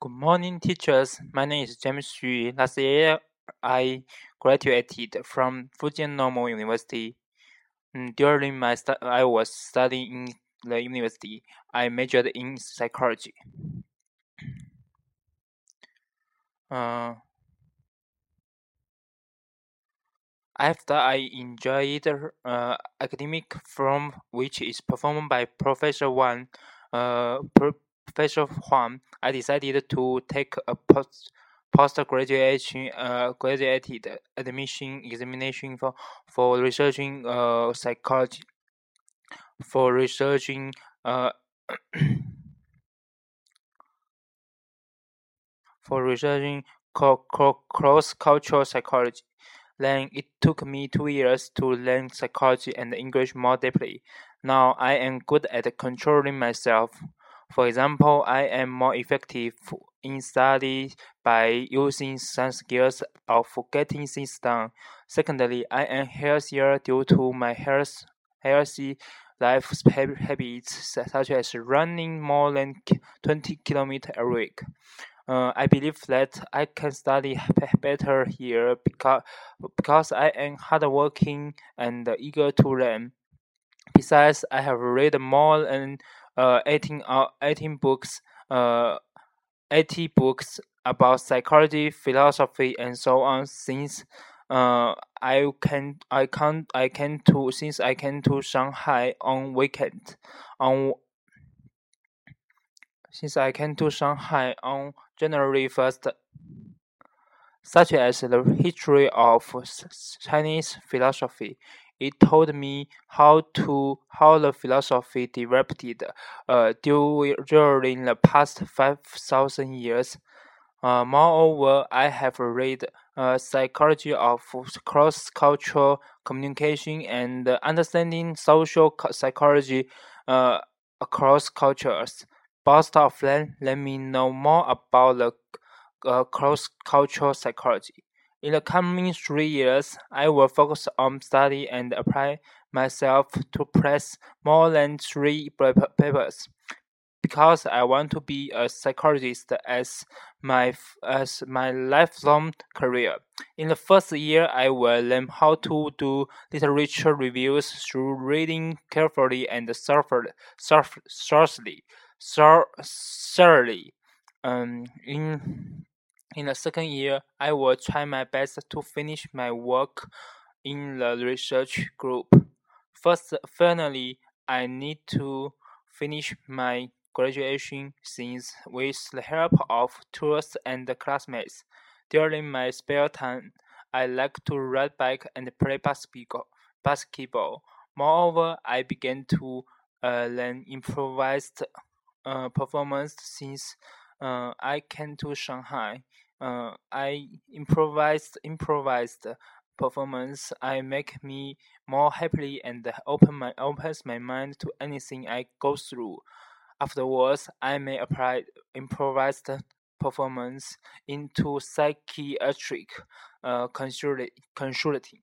Good morning, teachers. My name is James Xu. Last year, I graduated from Fujian Normal University. Mm, during my stu- I was studying in the university. I majored in psychology. Uh, after I enjoyed uh, academic form, which is performed by Professor Wang, uh, Professor Huang, I decided to take a post postgraduation uh, graduated admission examination for for researching uh, psychology for researching uh, for researching cross-cultural psychology. Then it took me two years to learn psychology and English more deeply. Now I am good at controlling myself. For example, I am more effective in study by using some skills of getting things done. Secondly, I am healthier due to my health, healthy life habits such as running more than 20 kilometers a week. Uh, I believe that I can study better here because, because I am hardworking and eager to learn. Besides, I have read more than uh, 18, uh, 18 books, uh, 80 books about psychology, philosophy, and so on since uh, I can I can I can to since I came to Shanghai on weekend on since I came to Shanghai on January first such as the history of Chinese philosophy it told me how to how the philosophy developed uh, during the past five thousand years. Uh, moreover, I have read uh, psychology of cross-cultural communication and understanding social psychology uh, across cultures. Both of them let me know more about the uh, cross-cultural psychology. In the coming three years, I will focus on study and apply myself to press more than three papers because I want to be a psychologist as my as my lifelong career. In the first year, I will learn how to do literature reviews through reading carefully and thoroughly. thoroughly. Um, in in the second year, I will try my best to finish my work in the research group. First, finally, I need to finish my graduation since with the help of tutors and classmates. During my spare time, I like to ride bike and play basketball. basketball. Moreover, I began to uh, learn improvised uh, performance since uh, I came to Shanghai. Uh, I improvised improvised performance. I make me more happy and open my opens my mind to anything I go through. Afterwards, I may apply improvised performance into psychiatric uh, consulting.